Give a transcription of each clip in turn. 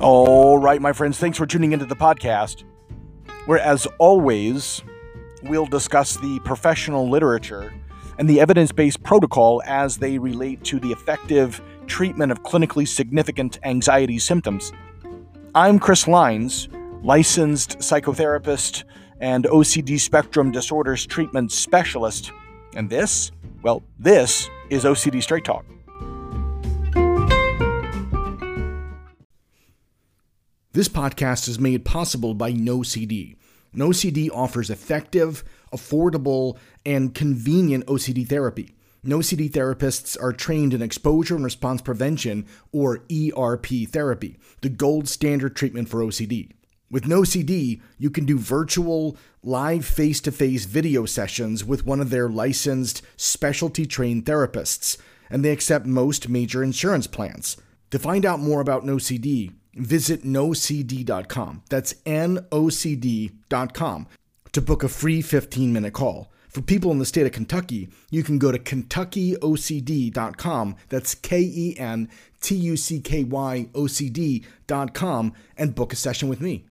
All right, my friends, thanks for tuning into the podcast, where, as always, we'll discuss the professional literature and the evidence based protocol as they relate to the effective treatment of clinically significant anxiety symptoms. I'm Chris Leins, licensed psychotherapist and OCD spectrum disorders treatment specialist, and this, well, this is OCD Straight Talk. This podcast is made possible by NoCD. NoCD offers effective, affordable, and convenient OCD therapy. NoCD therapists are trained in exposure and response prevention, or ERP therapy, the gold standard treatment for OCD. With NoCD, you can do virtual, live face to face video sessions with one of their licensed, specialty trained therapists, and they accept most major insurance plans. To find out more about NoCD, visit nocd.com. That's N-O-C-D.com to book a free 15 minute call. For people in the state of Kentucky, you can go to kentuckyocd.com. That's K E N T U C K Y O C D.com and book a session with me.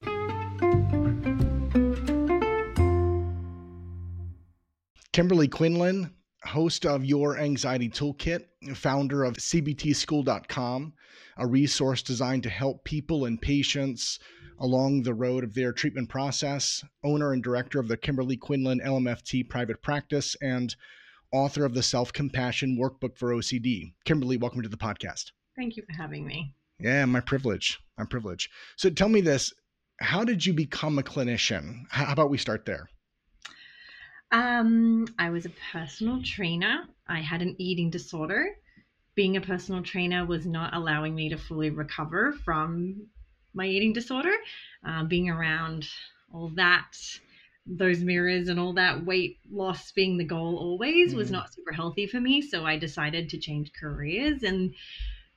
Kimberley Quinlan, host of Your Anxiety Toolkit, founder of CBTSchool.com, a resource designed to help people and patients along the road of their treatment process, owner and director of the Kimberley Quinlan LMFT private practice, and author of the Self Compassion Workbook for OCD. Kimberley, welcome to the podcast. Thank you for having me. Yeah, my privilege. My privilege. So tell me this how did you become a clinician? How about we start there? Um, I was a personal trainer. I had an eating disorder. Being a personal trainer was not allowing me to fully recover from my eating disorder. Uh, being around all that, those mirrors and all that weight loss being the goal always mm. was not super healthy for me. So I decided to change careers. And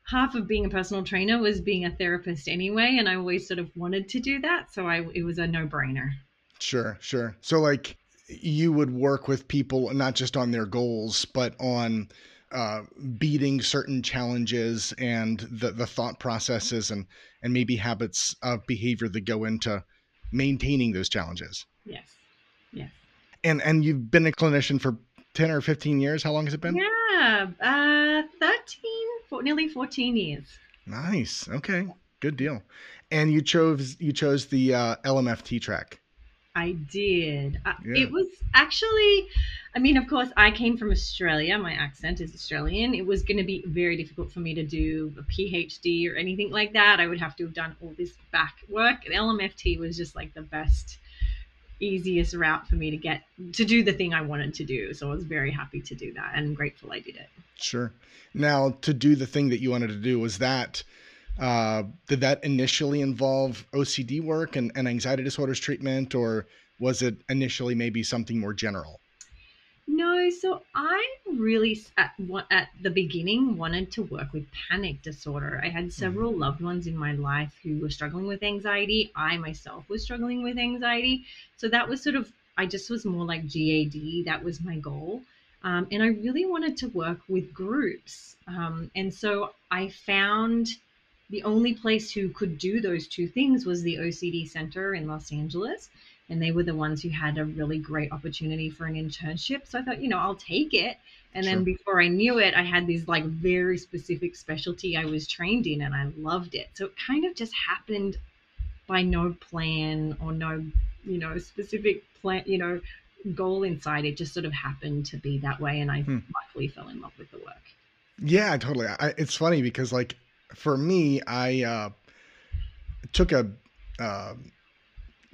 half of being a personal trainer was being a therapist anyway. And I always sort of wanted to do that. So I, it was a no brainer. Sure, sure. So, like, you would work with people not just on their goals, but on uh, beating certain challenges and the, the thought processes and, and maybe habits of behavior that go into maintaining those challenges. Yes. Yes. And and you've been a clinician for 10 or 15 years. How long has it been? Yeah, uh, 13, for nearly 14 years. Nice. Okay. Good deal. And you chose you chose the uh, LMFT track. I did. Uh, yeah. It was actually, I mean, of course, I came from Australia. My accent is Australian. It was going to be very difficult for me to do a PhD or anything like that. I would have to have done all this back work. The LMFT was just like the best, easiest route for me to get to do the thing I wanted to do. So I was very happy to do that and grateful I did it. Sure. Now, to do the thing that you wanted to do, was that uh, did that initially involve OCD work and, and anxiety disorders treatment, or was it initially maybe something more general? No, so I really at at the beginning wanted to work with panic disorder. I had several mm-hmm. loved ones in my life who were struggling with anxiety. I myself was struggling with anxiety, so that was sort of I just was more like GAD. That was my goal. Um, and I really wanted to work with groups. Um, and so I found the only place who could do those two things was the OCD Center in Los Angeles. And they were the ones who had a really great opportunity for an internship. So I thought, you know, I'll take it. And sure. then before I knew it, I had this like very specific specialty I was trained in and I loved it. So it kind of just happened by no plan or no, you know, specific plan, you know, goal inside. It just sort of happened to be that way. And I hmm. luckily fell in love with the work. Yeah, totally. I, it's funny because like for me, I uh, took a uh,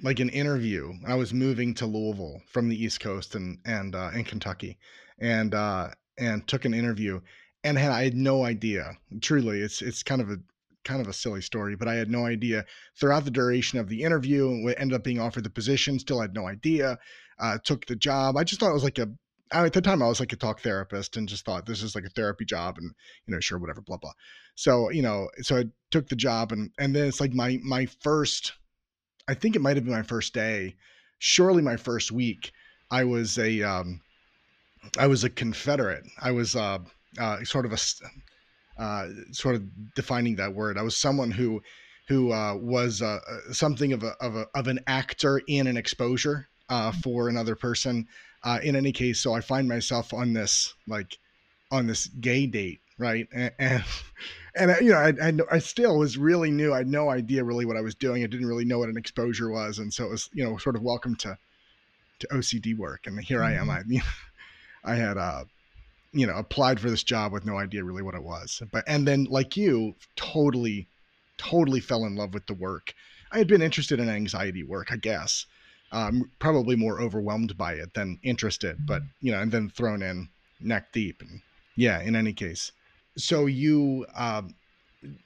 like an interview. I was moving to Louisville from the East Coast and and uh, in Kentucky, and uh, and took an interview, and had I had no idea. Truly, it's it's kind of a kind of a silly story, but I had no idea throughout the duration of the interview. Ended up being offered the position. Still had no idea. Uh, took the job. I just thought it was like a at the time I was like a talk therapist and just thought this is like a therapy job and you know sure whatever blah blah. So you know so I took the job and and then it's like my my first I think it might have been my first day, surely my first week. I was a um, I was a Confederate. I was uh, uh, sort of a uh, sort of defining that word. I was someone who who uh, was uh, uh, something of a, of a of an actor in an exposure uh, for another person. Uh, in any case, so I find myself on this like on this gay date, right? And and, and I, you know, I, I I still was really new. I had no idea really what I was doing. I didn't really know what an exposure was, and so it was you know sort of welcome to to OCD work. And here I am. I I had uh you know applied for this job with no idea really what it was, but and then like you, totally totally fell in love with the work. I had been interested in anxiety work, I guess. Um, probably more overwhelmed by it than interested, but you know, and then thrown in neck deep. And yeah, in any case, so you um,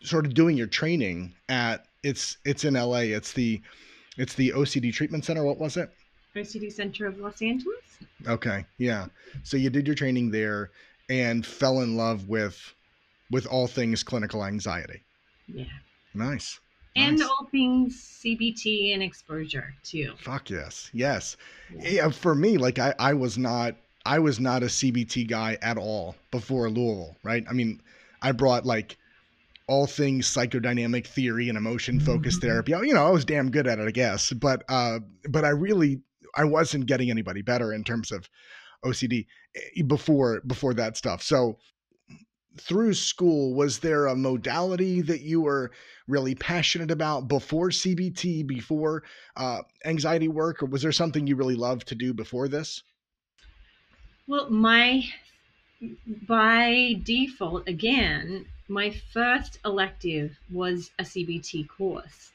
sort of doing your training at it's it's in LA. It's the it's the OCD treatment center. What was it? OCD Center of Los Angeles. Okay, yeah. So you did your training there and fell in love with with all things clinical anxiety. Yeah. Nice. And Nice. all things CBT and exposure too. Fuck yes, yes. Yeah. For me, like I, I was not, I was not a CBT guy at all before Louisville, right? I mean, I brought like all things psychodynamic theory and emotion focused Mhm. therapy. You know, I was damn good at it, I guess. But, uh, but I really, I wasn't getting anybody better in terms of OCD eh, before before that stuff. So through school, was there a modality that you were really passionate about before CBT, before uh, anxiety work, or was there something you really loved to do before this? Well, my by default, again, my first elective was a CBT course.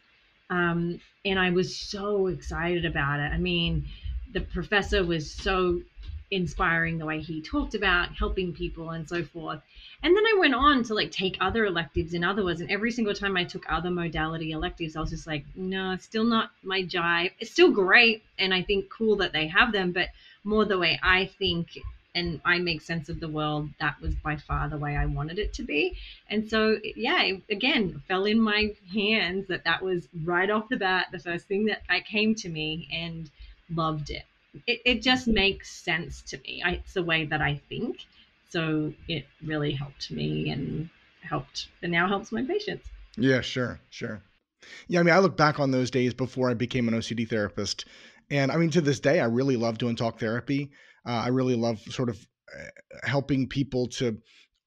Um, and I was so excited about it. I mean, the professor was so inspiring the way he talked about helping people and so forth. And then I went on to like take other electives in other ones. And every single time I took other modality electives, I was just like, no, it's still not my jive. It's still great. And I think cool that they have them, but more the way I think and I make sense of the world. That was by far the way I wanted it to be. And so, yeah, again, fell in my hands that that was right off the bat the first thing that I came to me and loved it. It, it just makes sense to me. I, it's the way that I think. So it really helped me and helped, and now helps my patients. Yeah, sure, sure. Yeah, I mean, I look back on those days before I became an OCD therapist, and I mean, to this day, I really love doing talk therapy. Uh, I really love sort of uh, helping people to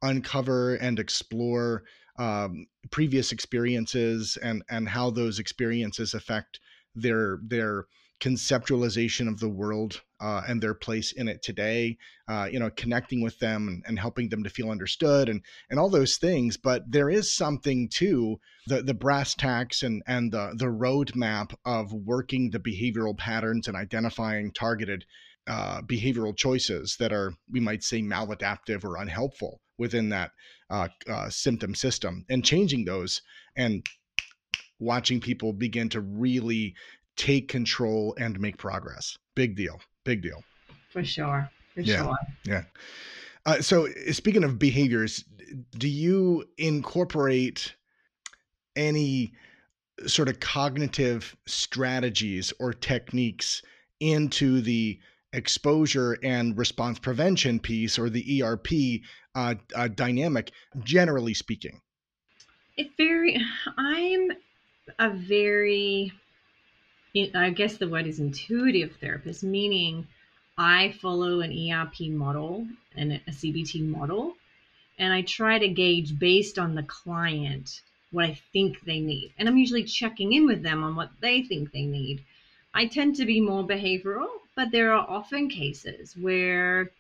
uncover and explore um, previous experiences and and how those experiences affect their their conceptualization of the world uh, and their place in it today. Uh, you know, connecting with them and, and helping them to feel understood and and all those things. But there is something to the the brass tacks and and the the roadmap of working the behavioral patterns and identifying targeted uh, behavioral choices that are we might say maladaptive or unhelpful within that uh, uh, symptom system and changing those and watching people begin to really take control and make progress big deal big deal For sure. For Yeah. sure. Yeah. Uh, so speaking of behaviors do you incorporate any sort of cognitive strategies or techniques into the exposure and response prevention piece or the ERP uh, uh, dynamic, generally speaking. It very. I'm a very. I guess the word is intuitive therapist, meaning I follow an ERP model and a CBT model, and I try to gauge based on the client what I think they need. And I'm usually checking in with them on what they think they need. I tend to be more behavioral, but there are often cases where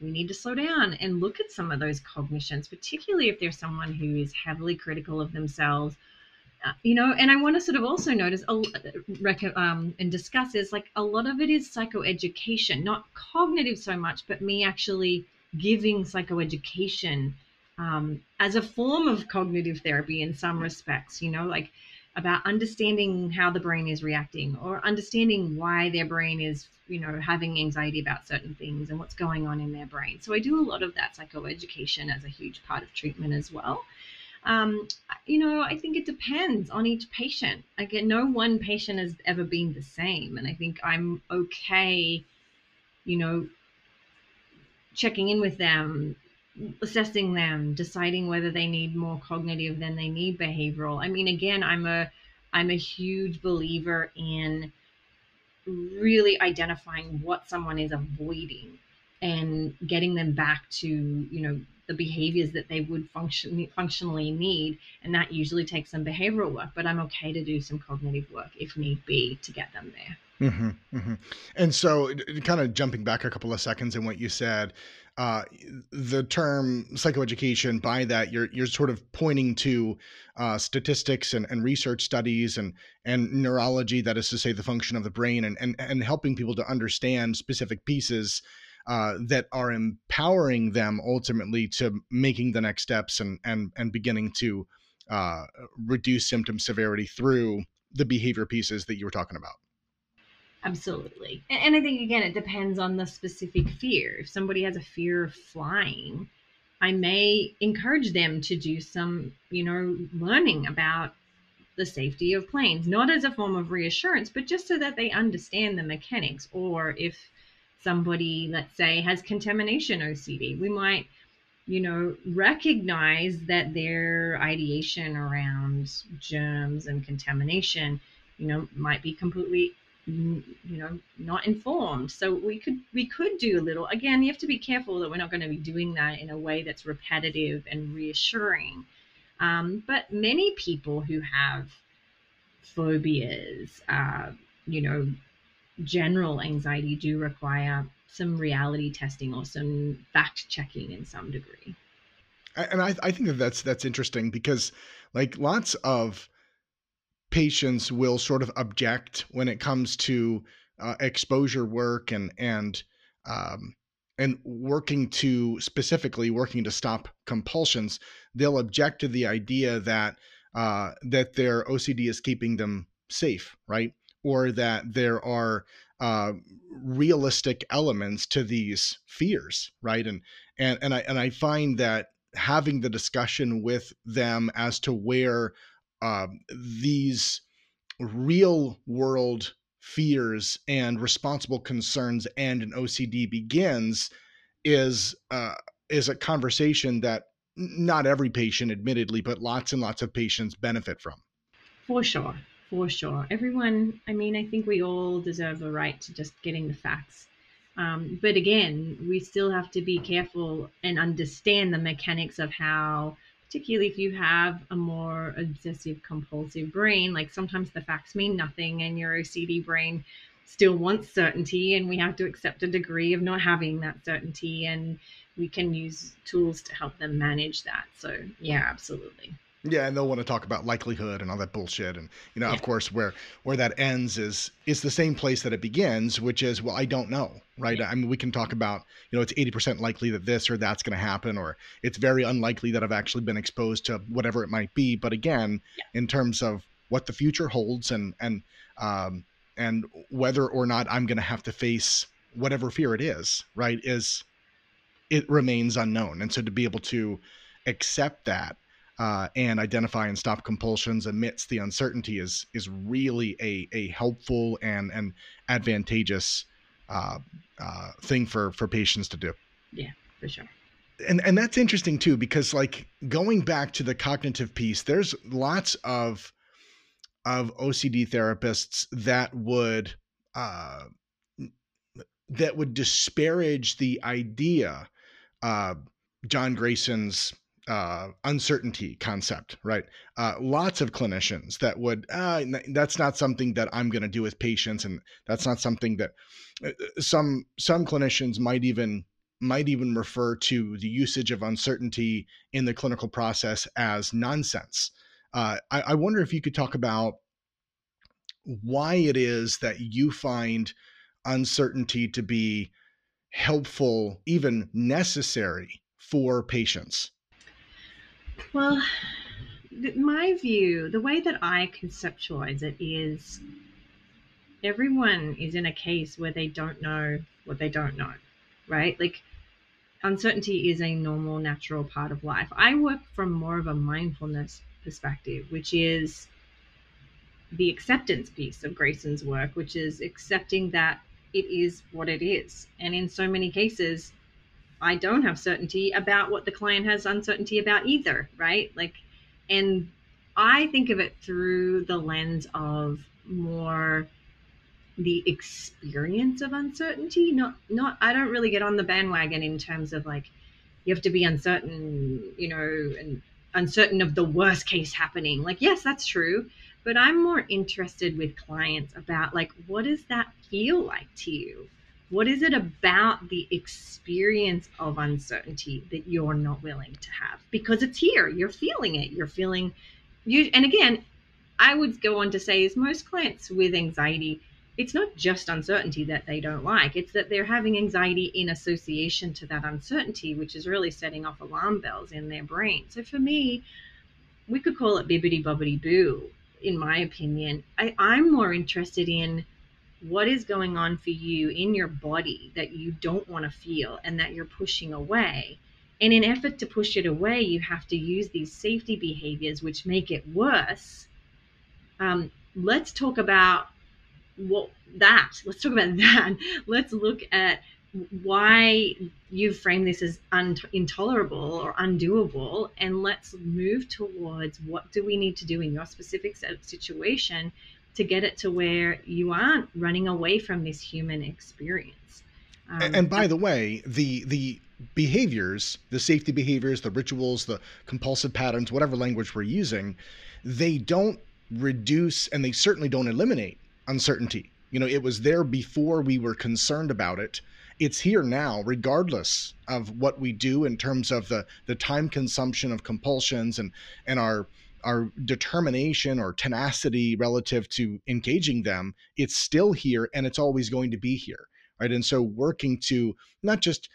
we need to slow down and look at some of those cognitions, particularly if there's someone who is heavily critical of themselves. You know, and I want to sort of also notice um, and discuss is like a lot of it is psychoeducation, not cognitive so much, but me actually giving psychoeducation um, as a form of cognitive therapy in some respects. You know, like about understanding how the brain is reacting or understanding why their brain is you know having anxiety about certain things and what's going on in their brain so i do a lot of that psychoeducation as a huge part of treatment as well um, you know i think it depends on each patient again no one patient has ever been the same and i think i'm okay you know checking in with them assessing them, deciding whether they need more cognitive than they need behavioral. I mean, again, I'm a I'm a huge believer in really identifying what someone is avoiding and getting them back to, you know, the behaviors that they would function functionally need and that usually takes some behavioral work but i'm okay to do some cognitive work if need be to get them there mm-hmm, mm-hmm. and so kind of jumping back a couple of seconds in what you said uh, the term psychoeducation by that you're you're sort of pointing to uh, statistics and, and research studies and and neurology that is to say the function of the brain and and, and helping people to understand specific pieces uh, that are empowering them ultimately to making the next steps and and and beginning to uh, reduce symptom severity through the behavior pieces that you were talking about. Absolutely. And, and I think, again, it depends on the specific fear. If somebody has a fear of flying, I may encourage them to do some, you know, learning about the safety of planes, not as a form of reassurance, but just so that they understand the mechanics. Or if somebody, let's say, has contamination OCD, we might, you know, recognize that their ideation around germs and contamination, you know, might be completely you know not informed. So we could we could do a little again you have to be careful that we're not going to be doing that in a way that's repetitive and reassuring. Um, but many people who have phobias uh, you know general anxiety do require some reality testing or some fact checking in some degree and I, I think that that's that's interesting because like lots of patients will sort of object when it comes to uh, exposure work and and um, and working to specifically working to stop compulsions. They'll object to the idea that uh, that their OCD is keeping them safe, right? Or that there are uh, realistic elements to these fears, right? And and and I and I find that having the discussion with them as to where um, these real world fears and responsible concerns and an OCD begins is uh, is a conversation that not every patient, admittedly, but lots and lots of patients benefit from. For sure, for sure. Everyone, I mean, I think we all deserve the right to just getting the facts. Um, but again, we still have to be careful and understand the mechanics of how particularly if you have a more obsessive compulsive brain like sometimes the facts mean nothing and your ocd brain still wants certainty and we have to accept a degree of not having that certainty and we can use tools to help them manage that so yeah absolutely yeah, and they'll want to talk about likelihood and all that bullshit, and you know, yeah. of course, where where that ends is is the same place that it begins, which is, well, I don't know, right? Yeah. I mean, we can talk about, you know, it's eighty percent likely that this or that's going to happen, or it's very unlikely that I've actually been exposed to whatever it might be. But again, yeah. in terms of what the future holds, and and um, and whether or not I'm going to have to face whatever fear it is, right? Is it remains unknown, and so to be able to accept that uh, and identify and stop compulsions amidst the uncertainty is is really a a helpful and and advantageous uh, uh, thing for for patients to do. Yeah, for sure. And and that's interesting too because like going back to the cognitive piece, there's lots of of OCD therapists that would uh, that would disparage the idea. Uh, John Grayson's uh, uncertainty concept, right? Uh, lots of clinicians that would, uh, that's not something that I'm going to do with patients, and that's not something that uh, some some clinicians might even might even refer to the usage of uncertainty in the clinical process as nonsense. Uh, I, I wonder if you could talk about why it is that you find uncertainty to be helpful, even necessary for patients. Well, my view, the way that I conceptualize it is everyone is in a case where they don't know what they don't know, right? Like uncertainty is a normal, natural part of life. I work from more of a mindfulness perspective, which is the acceptance piece of Grayson's work, which is accepting that it is what it is. And in so many cases, I don't have certainty about what the client has uncertainty about either, right? Like, and I think of it through the lens of more the experience of uncertainty. Not, not, I don't really get on the bandwagon in terms of like, you have to be uncertain, you know, and uncertain of the worst case happening. Like, yes, that's true. But I'm more interested with clients about like, what does that feel like to you? What is it about the experience of uncertainty that you're not willing to have? Because it's here, you're feeling it. You're feeling you and again, I would go on to say is most clients with anxiety, it's not just uncertainty that they don't like. It's that they're having anxiety in association to that uncertainty, which is really setting off alarm bells in their brain. So for me, we could call it bibbity bobbity boo, in my opinion. I, I'm more interested in what is going on for you in your body that you don't want to feel and that you're pushing away. And in effort to push it away, you have to use these safety behaviors which make it worse. Um, let's talk about what that. Let's talk about that. Let's look at why you frame this as un- intolerable or undoable and let's move towards what do we need to do in your specific situation to get it to where you aren't running away from this human experience. Um, and by the way, the the behaviors, the safety behaviors, the rituals, the compulsive patterns, whatever language we're using, they don't reduce and they certainly don't eliminate uncertainty. You know, it was there before we were concerned about it. It's here now, regardless of what we do in terms of the the time consumption of compulsions and and our our determination or tenacity relative to engaging them, it's still here and it's always going to be here. Right. And so working to not just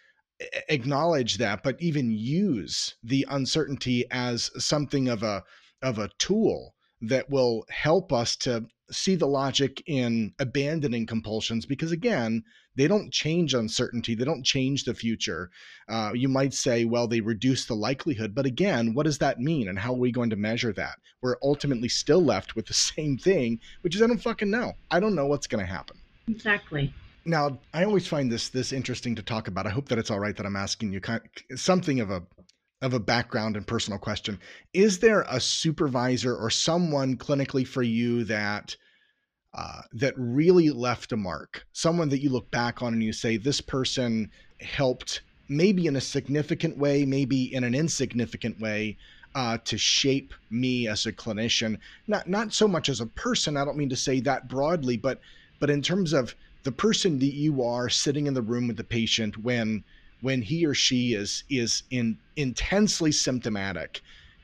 acknowledge that, but even use the uncertainty as something of a of a tool that will help us to see the logic in abandoning compulsions because again they don't change uncertainty they don't change the future. Uh, you might say well they reduce the likelihood but again what does that mean and how are we going to measure that? We're ultimately still left with the same thing which is i don't fucking know. I don't know what's going to happen. Exactly. Now i always find this this interesting to talk about. I hope that it's all right that i'm asking you kind of, something of a of a background and personal question. Is there a supervisor or someone clinically for you that uh, that really left a mark? Someone that you look back on and you say, this person helped maybe in a significant way, maybe in an insignificant way, uh, to shape me as a clinician. Not not so much as a person. I don't mean to say that broadly, but but in terms of the person that you are sitting in the room with the patient when when he or she is is in intensely symptomatic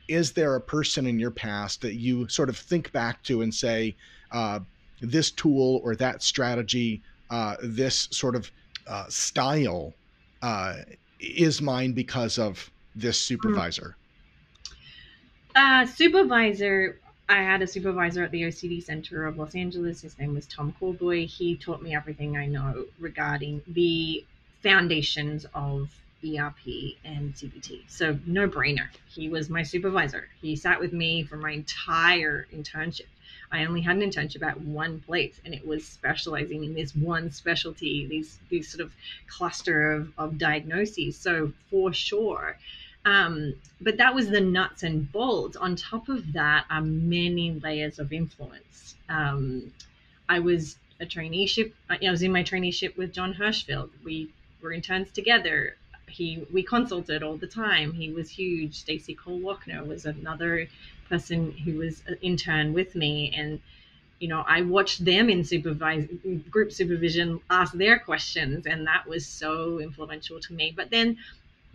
is there a person in your past that you sort of think back to and say uh, this tool or that strategy uh, this sort of uh, style uh, is mine because of this hmm. supervisor uh, supervisor I had a supervisor at the OCD Center of Los Angeles. His name was Tom Corboy. He taught me everything I know regarding the foundations of ERP and CBT. So no brainer. He was my supervisor. He sat with me for my entire internship. I only had an internship at one place and it was specializing in this one specialty, these these sort of cluster of, of diagnoses. So for sure. Um, but that was the nuts and bolts. On top of that are many layers of influence. Um, I was a traineeship. I was in my traineeship with Jon Hershfield. We were interns together. He we consulted all the time. He was huge. Stacey Kuhl Wochner was another person who was an intern with me, and you know I watched them in supervise group supervision ask their questions, and that was so influential to me. But then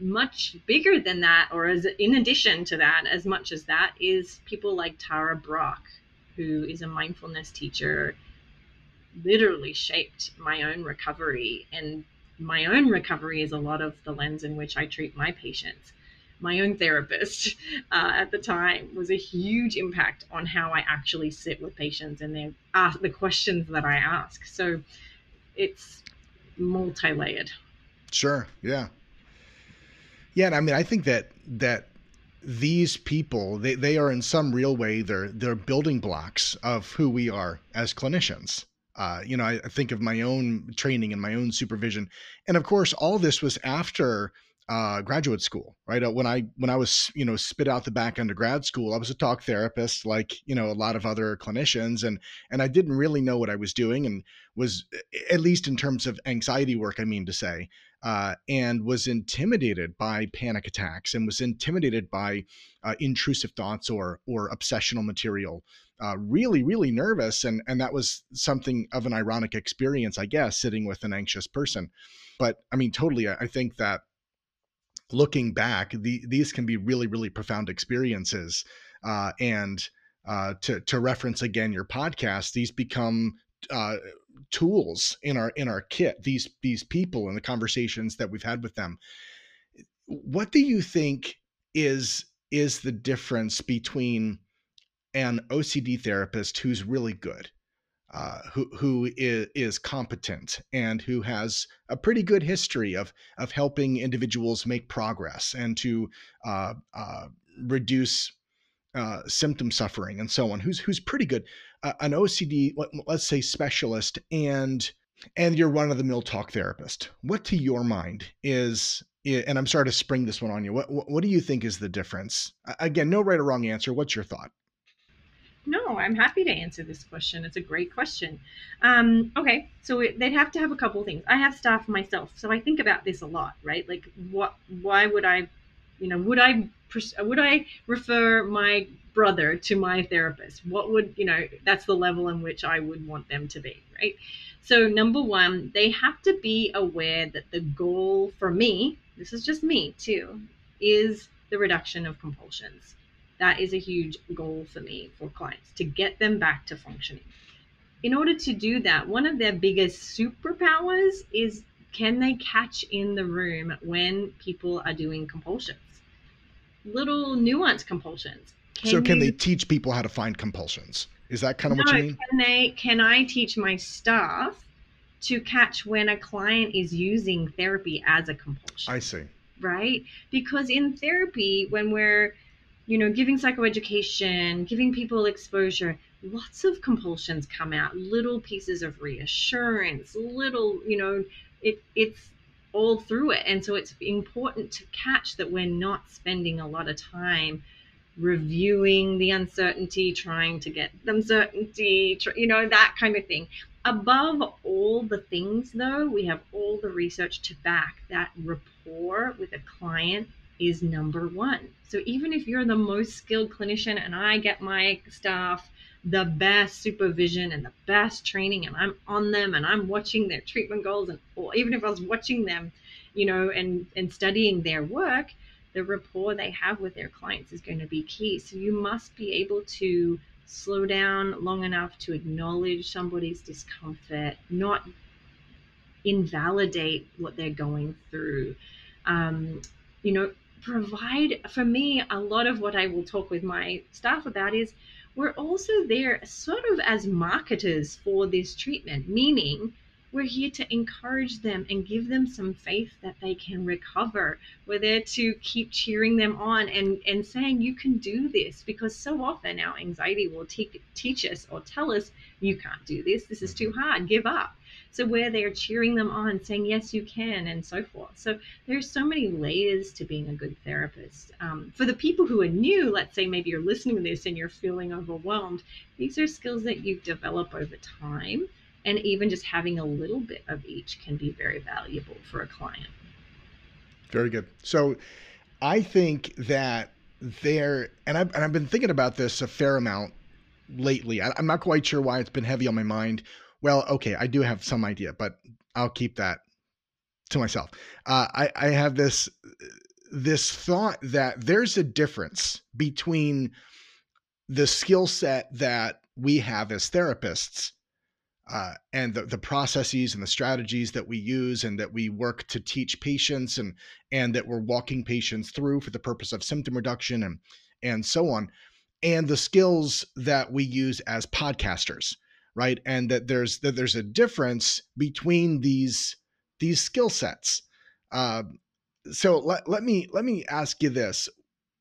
much bigger than that, or as in addition to that, as much as that, is people like Tara Brach, who is a mindfulness teacher, literally shaped my own recovery and my own recovery is a lot of the lens in which I treat my patients. My own therapist uh, at the time was a huge impact on how I actually sit with patients and they ask the questions that I ask. So it's multi-layered. Sure. Yeah. Yeah. And I mean, I think that that these people they, they are in some real way they're they're building blocks of who we are as clinicians uh, you know, I, I think of my own training and my own supervision. And of course, all this was after uh, graduate school, right? Uh, when I when I was you know spit out the back end of grad school, I was a talk therapist, like you know a lot of other clinicians, and and I didn't really know what I was doing, and was at least in terms of anxiety work, I mean to say, uh, and was intimidated by panic attacks, and was intimidated by uh, intrusive thoughts or or obsessional material. Uh, really, really nervous, and and that was something of an ironic experience, I guess, sitting with an anxious person. But I mean, totally, I think that looking back, the, these can be really, really profound experiences. Uh, and uh, to to reference again your podcast, these become uh, tools in our in our kit. These these people and the conversations that we've had with them. What do you think is is the difference between an OCD therapist who's really good uh, who who is, is competent and who has a pretty good history of of helping individuals make progress and to uh, uh, reduce uh, symptom suffering and so on. Who's who's pretty good. an OCD, let, let's say specialist, and and you're one of the mill talk therapist. What to your mind is and I'm sorry to spring this one on you. What, what do you think is the difference? Again, no right or wrong answer. What's your thought? No, I'm happy to answer this question. It's a great question. Um, okay, so it, they'd have to have a couple things. I have staff myself, so I think about this a lot, right? Like, what? Why would I, you know, would I would I refer my brother to my therapist? What would you know? That's the level in which I would want them to be, right? So number one, they have to be aware that the goal for me, this is just me too, is the reduction of compulsions that is a huge goal for me for clients to get them back to functioning. In order to do that, one of their biggest superpowers is can they catch in the room when people are doing compulsions? Little nuanced compulsions. Can so can you, they teach people how to find compulsions? Is that kind of no, what you mean? Can they can I teach my staff to catch when a client is using therapy as a compulsion? I see. Right? Because in therapy, when we're you know, giving psychoeducation, giving people exposure, lots of compulsions come out, little pieces of reassurance, little, you know, it it's all through it. And so it's important to catch that we're not spending a lot of time reviewing the uncertainty, trying to get them certainty, you know, that kind of thing. Above all the things, though, we have all the research to back that rapport with a client is number one. So even if you're the most skilled clinician and I get my staff the best supervision and the best training and I'm on them and I'm watching their treatment goals and or even if I was watching them, you know, and and studying their work, the rapport they have with their clients is going to be key. So you must be able to slow down long enough to acknowledge somebody's discomfort, not invalidate what they're going through. Um, you know, provide for me a lot of what I will talk with my staff about is we're also there sort of as marketers for this treatment, meaning we're here to encourage them and give them some faith that they can recover. We're there to keep cheering them on and, and saying, you can do this. Because so often our anxiety will te- teach us or tell us, you can't do this. This is too mm-hmm. hard. Give up. So where they're cheering them on, saying, yes, you can, and so forth. So there's so many layers to being a good therapist. Um, for the people who are new, let's say maybe you're listening to this and you're feeling overwhelmed, these are skills that you develop over time. And even just having a little bit of each can be very valuable for a client. Very good. So I think that there, and I've, and I've been thinking about this a fair amount lately. I, I'm not quite sure why it's been heavy on my mind well, okay, I do have some idea, but I'll keep that to myself. Uh, I, I have this this thought that there's a difference between the skill set that we have as therapists uh, and the, the processes and the strategies that we use and that we work to teach patients and and that we're walking patients through for the purpose of symptom reduction and and so on and the skills that we use as podcasters right? And that there's that there's a difference between these these skill sets. Uh, so let, let me let me ask you this.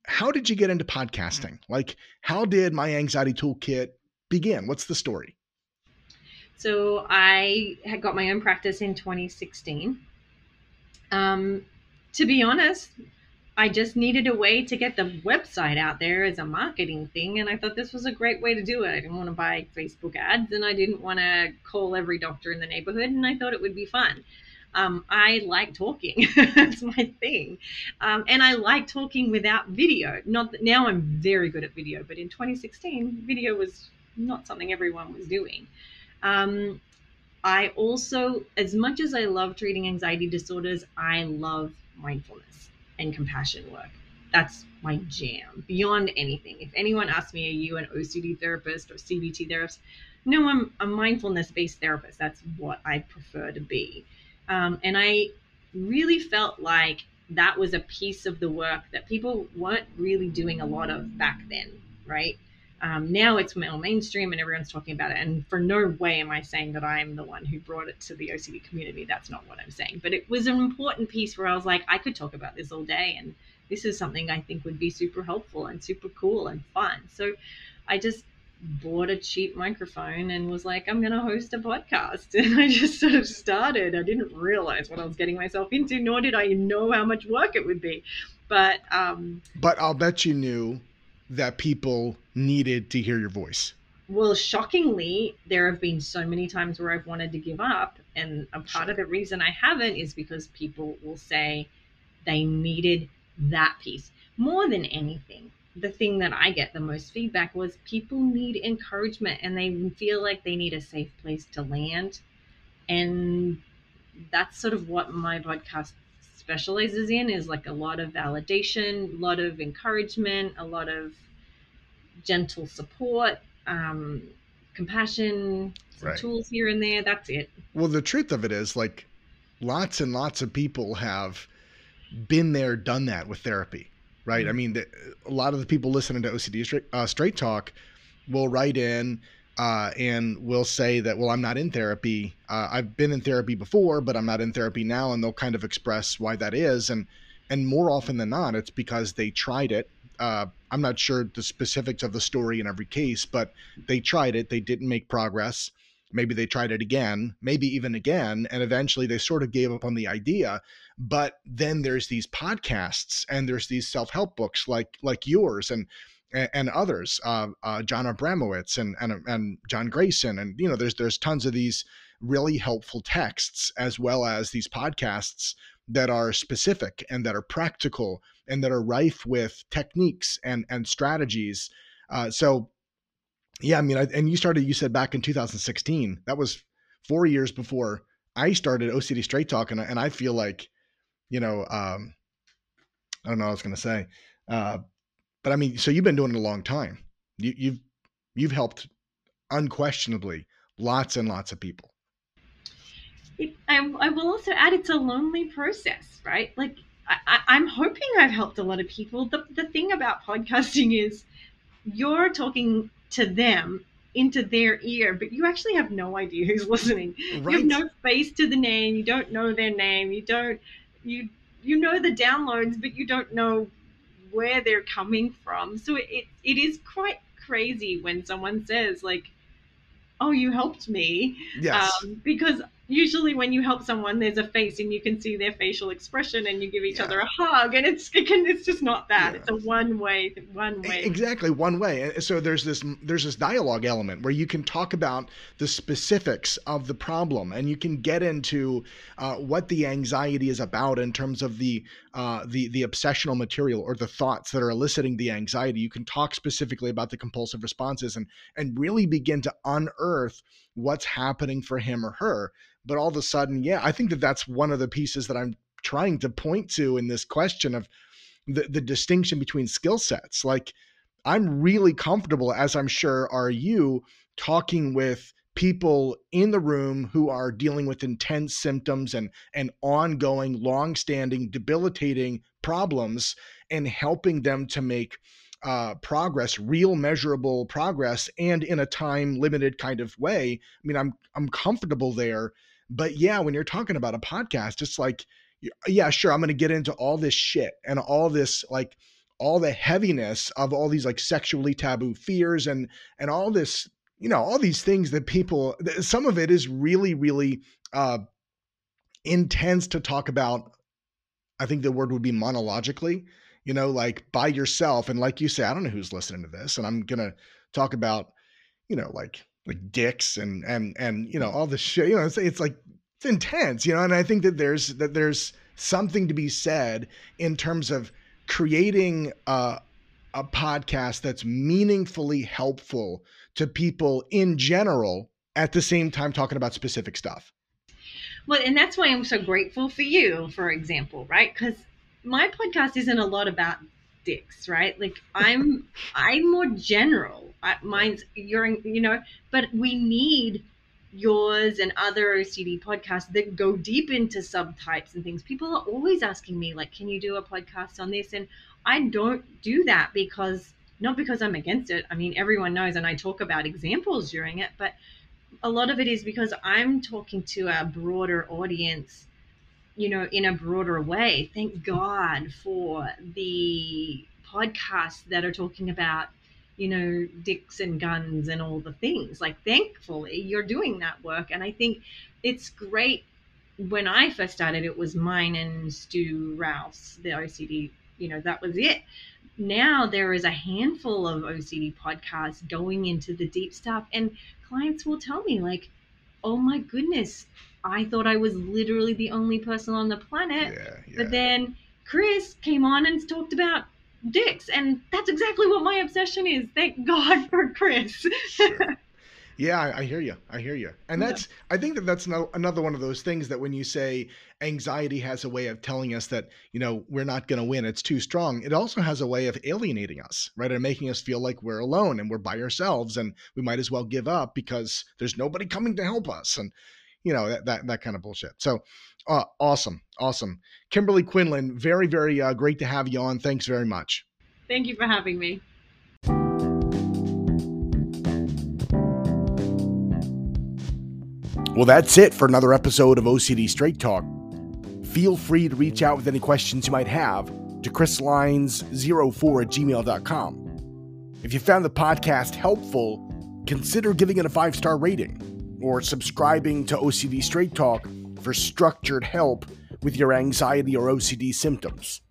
How did you get into podcasting? Like how did my anxiety toolkit begin? What's the story? So i had got my own practice in 2016 um, to be honest, I just needed a way to get the website out there as a marketing thing. And I thought this was a great way to do it. I didn't want to buy Facebook ads and I didn't want to call every doctor in the neighborhood. And I thought it would be fun. Um, I like talking. That's my thing. Um, and I like talking without video. Not that now I'm very good at video, but in 2016, video was not something everyone was doing. Um, I also, as much as I love treating anxiety disorders, I love mindfulness and compassion work. That's my jam beyond anything. If anyone asks me, are you an OCD therapist or CBT therapist? No, I'm a mindfulness based therapist. That's what I prefer to be. Um, and I really felt like that was a piece of the work that people weren't really doing a lot of back then, right? Um, now it's more mainstream and everyone's talking about it. And for no way am I saying that I'm the one who brought it to the OCD community. That's not what I'm saying. But it was an important piece where I was like, I could talk about this all day. And this is something I think would be super helpful and super cool and fun. So I just bought a cheap microphone and was like, I'm going to host a podcast. And I just sort of started. I didn't realize what I was getting myself into, nor did I know how much work it would be. But, um, but I'll bet you knew that people needed to hear your voice. Well, shockingly, there have been so many times where I've wanted to give up. And a part of the reason I haven't is because people will say they needed that piece more than anything the thing that I get the most feedback was people need encouragement and they feel like they need a safe place to land. And that's sort of what my podcast specializes in is like a lot of validation, a lot of encouragement, a lot of gentle support, um, compassion, some right. tools here and there. That's it. Well, the truth of it is like lots and lots of people have been there, done that with therapy right? Mm-hmm. I mean, the, a lot of the people listening to OCD straight, uh, straight talk will write in uh, and will say that, well, I'm not in therapy. Uh, I've been in therapy before, but I'm not in therapy now, and they'll kind of express why that is. And and more often than not, it's because they tried it. Uh, I'm not sure the specifics of the story in every case, but they tried it. They didn't make progress. Maybe they tried it again, maybe even again, and eventually they sort of gave up on the idea. But then there's these podcasts and there's these self-help books like like yours and and others, uh, uh, John Abramowitz and, and and John Grayson, and you know, there's there's tons of these really helpful texts as well as these podcasts that are specific and that are practical and that are rife with techniques and and strategies. Uh, so yeah, I mean, I, and you started, you said back in 2016. That was four years before I started OCD Straight Talk, and, and I feel like, you know, um, I don't know what I was to say, uh, but I mean, so you've been doing it a long time. You, you've you've helped unquestionably lots and lots of people. It, I, I will also add it's a lonely process, right? Like I, I'm hoping I've helped a lot of people. The the thing about podcasting is you're talking to them into their ear, but you actually have no idea who's listening. Right. You have no face to the name. You don't know their name. You don't you you know the downloads, but you don't know where they're coming from. So it it is quite crazy when someone says like, "Oh, you helped me," yes. Um, because usually when you help someone there's a face and you can see their facial expression and you give each yeah. other a hug and it's it can, it's just not that yeah. it's a one way one way exactly one way and so there's this there's this dialogue element where you can talk about the specifics of the problem and you can get into uh, what the anxiety is about in terms of the uh, the the obsessional material or the thoughts that are eliciting the anxiety you can talk specifically about the compulsive responses and and really begin to unearth what's happening for him or her but all of a sudden, yeah, I think that that's one of the pieces that I'm trying to point to in this question of the, the distinction between skill sets. Like, I'm really comfortable, as I'm sure are you, talking with people in the room who are dealing with intense symptoms and and ongoing long-standing debilitating problems and helping them to make uh, progress real measurable progress and in a time limited kind of way i mean i'm i'm comfortable there but yeah, when you're talking about a podcast, it's like, yeah, sure, I'm going to get into all this shit and all this like all the heaviness of all these like sexually taboo fears and and all this, you know, all these things that people. Some of it is really, really uh, intense to talk about I think the word would be monologically, you know, like by yourself. And like you say, I don't know who's listening to this, and I'm gonna talk about, you know, like like dicks and and and you know all the shit. You know, it's, it's like it's intense, you know. And I think that there's that there's something to be said in terms of creating a, a podcast that's meaningfully helpful to people in general at the same time talking about specific stuff. Well, and that's why I'm so grateful for you, for example, right? Because my podcast isn't a lot about dicks, right? Like I'm, I'm more general. I, mine's you're, you know, but we need yours and other OCD podcasts that go deep into subtypes and things. People are always asking me, like, can you do a podcast on this? And I don't do that because not because I'm against it. I mean, everyone knows, and I talk about examples during it, but a lot of it is because I'm talking to a broader audience, you know, in a broader way. Thank God for the podcasts that are talking about, you know, dicks and guns and all the things. Like, thankfully, you're doing that work. And I think it's great. When I first started, it was mine and Stu Rouse, the OCD, you know, that was it now there is a handful of OCD podcasts going into the deep stuff, and clients will tell me, like, oh my goodness, I thought I was literally the only person on the planet. Yeah, yeah. But then Chris came on and talked about dicks, and that's exactly what my obsession is. Thank God for Chris. Sure. Yeah, I, I, hear you. I hear you. And that's, yeah. I think that that's no, another one of those things that when you say anxiety has a way of telling us that, you know, we're not going to win, it's too strong, it also has a way of alienating us, right? And making us feel like we're alone and we're by ourselves and we might as well give up because there's nobody coming to help us. And, you know, that, that, that kind of bullshit. So, uh, awesome. Awesome. Kimberley Quinlan, very, very uh, great to have you on. Thanks very much. Thank you for having me. Well, that's it for another episode of OCD Straight Talk. Feel free to reach out with any questions you might have to chrisleins04 at gmail.com. If you found the podcast helpful, consider giving it a five star rating or subscribing to OCD Straight Talk for structured help with your anxiety or OCD symptoms.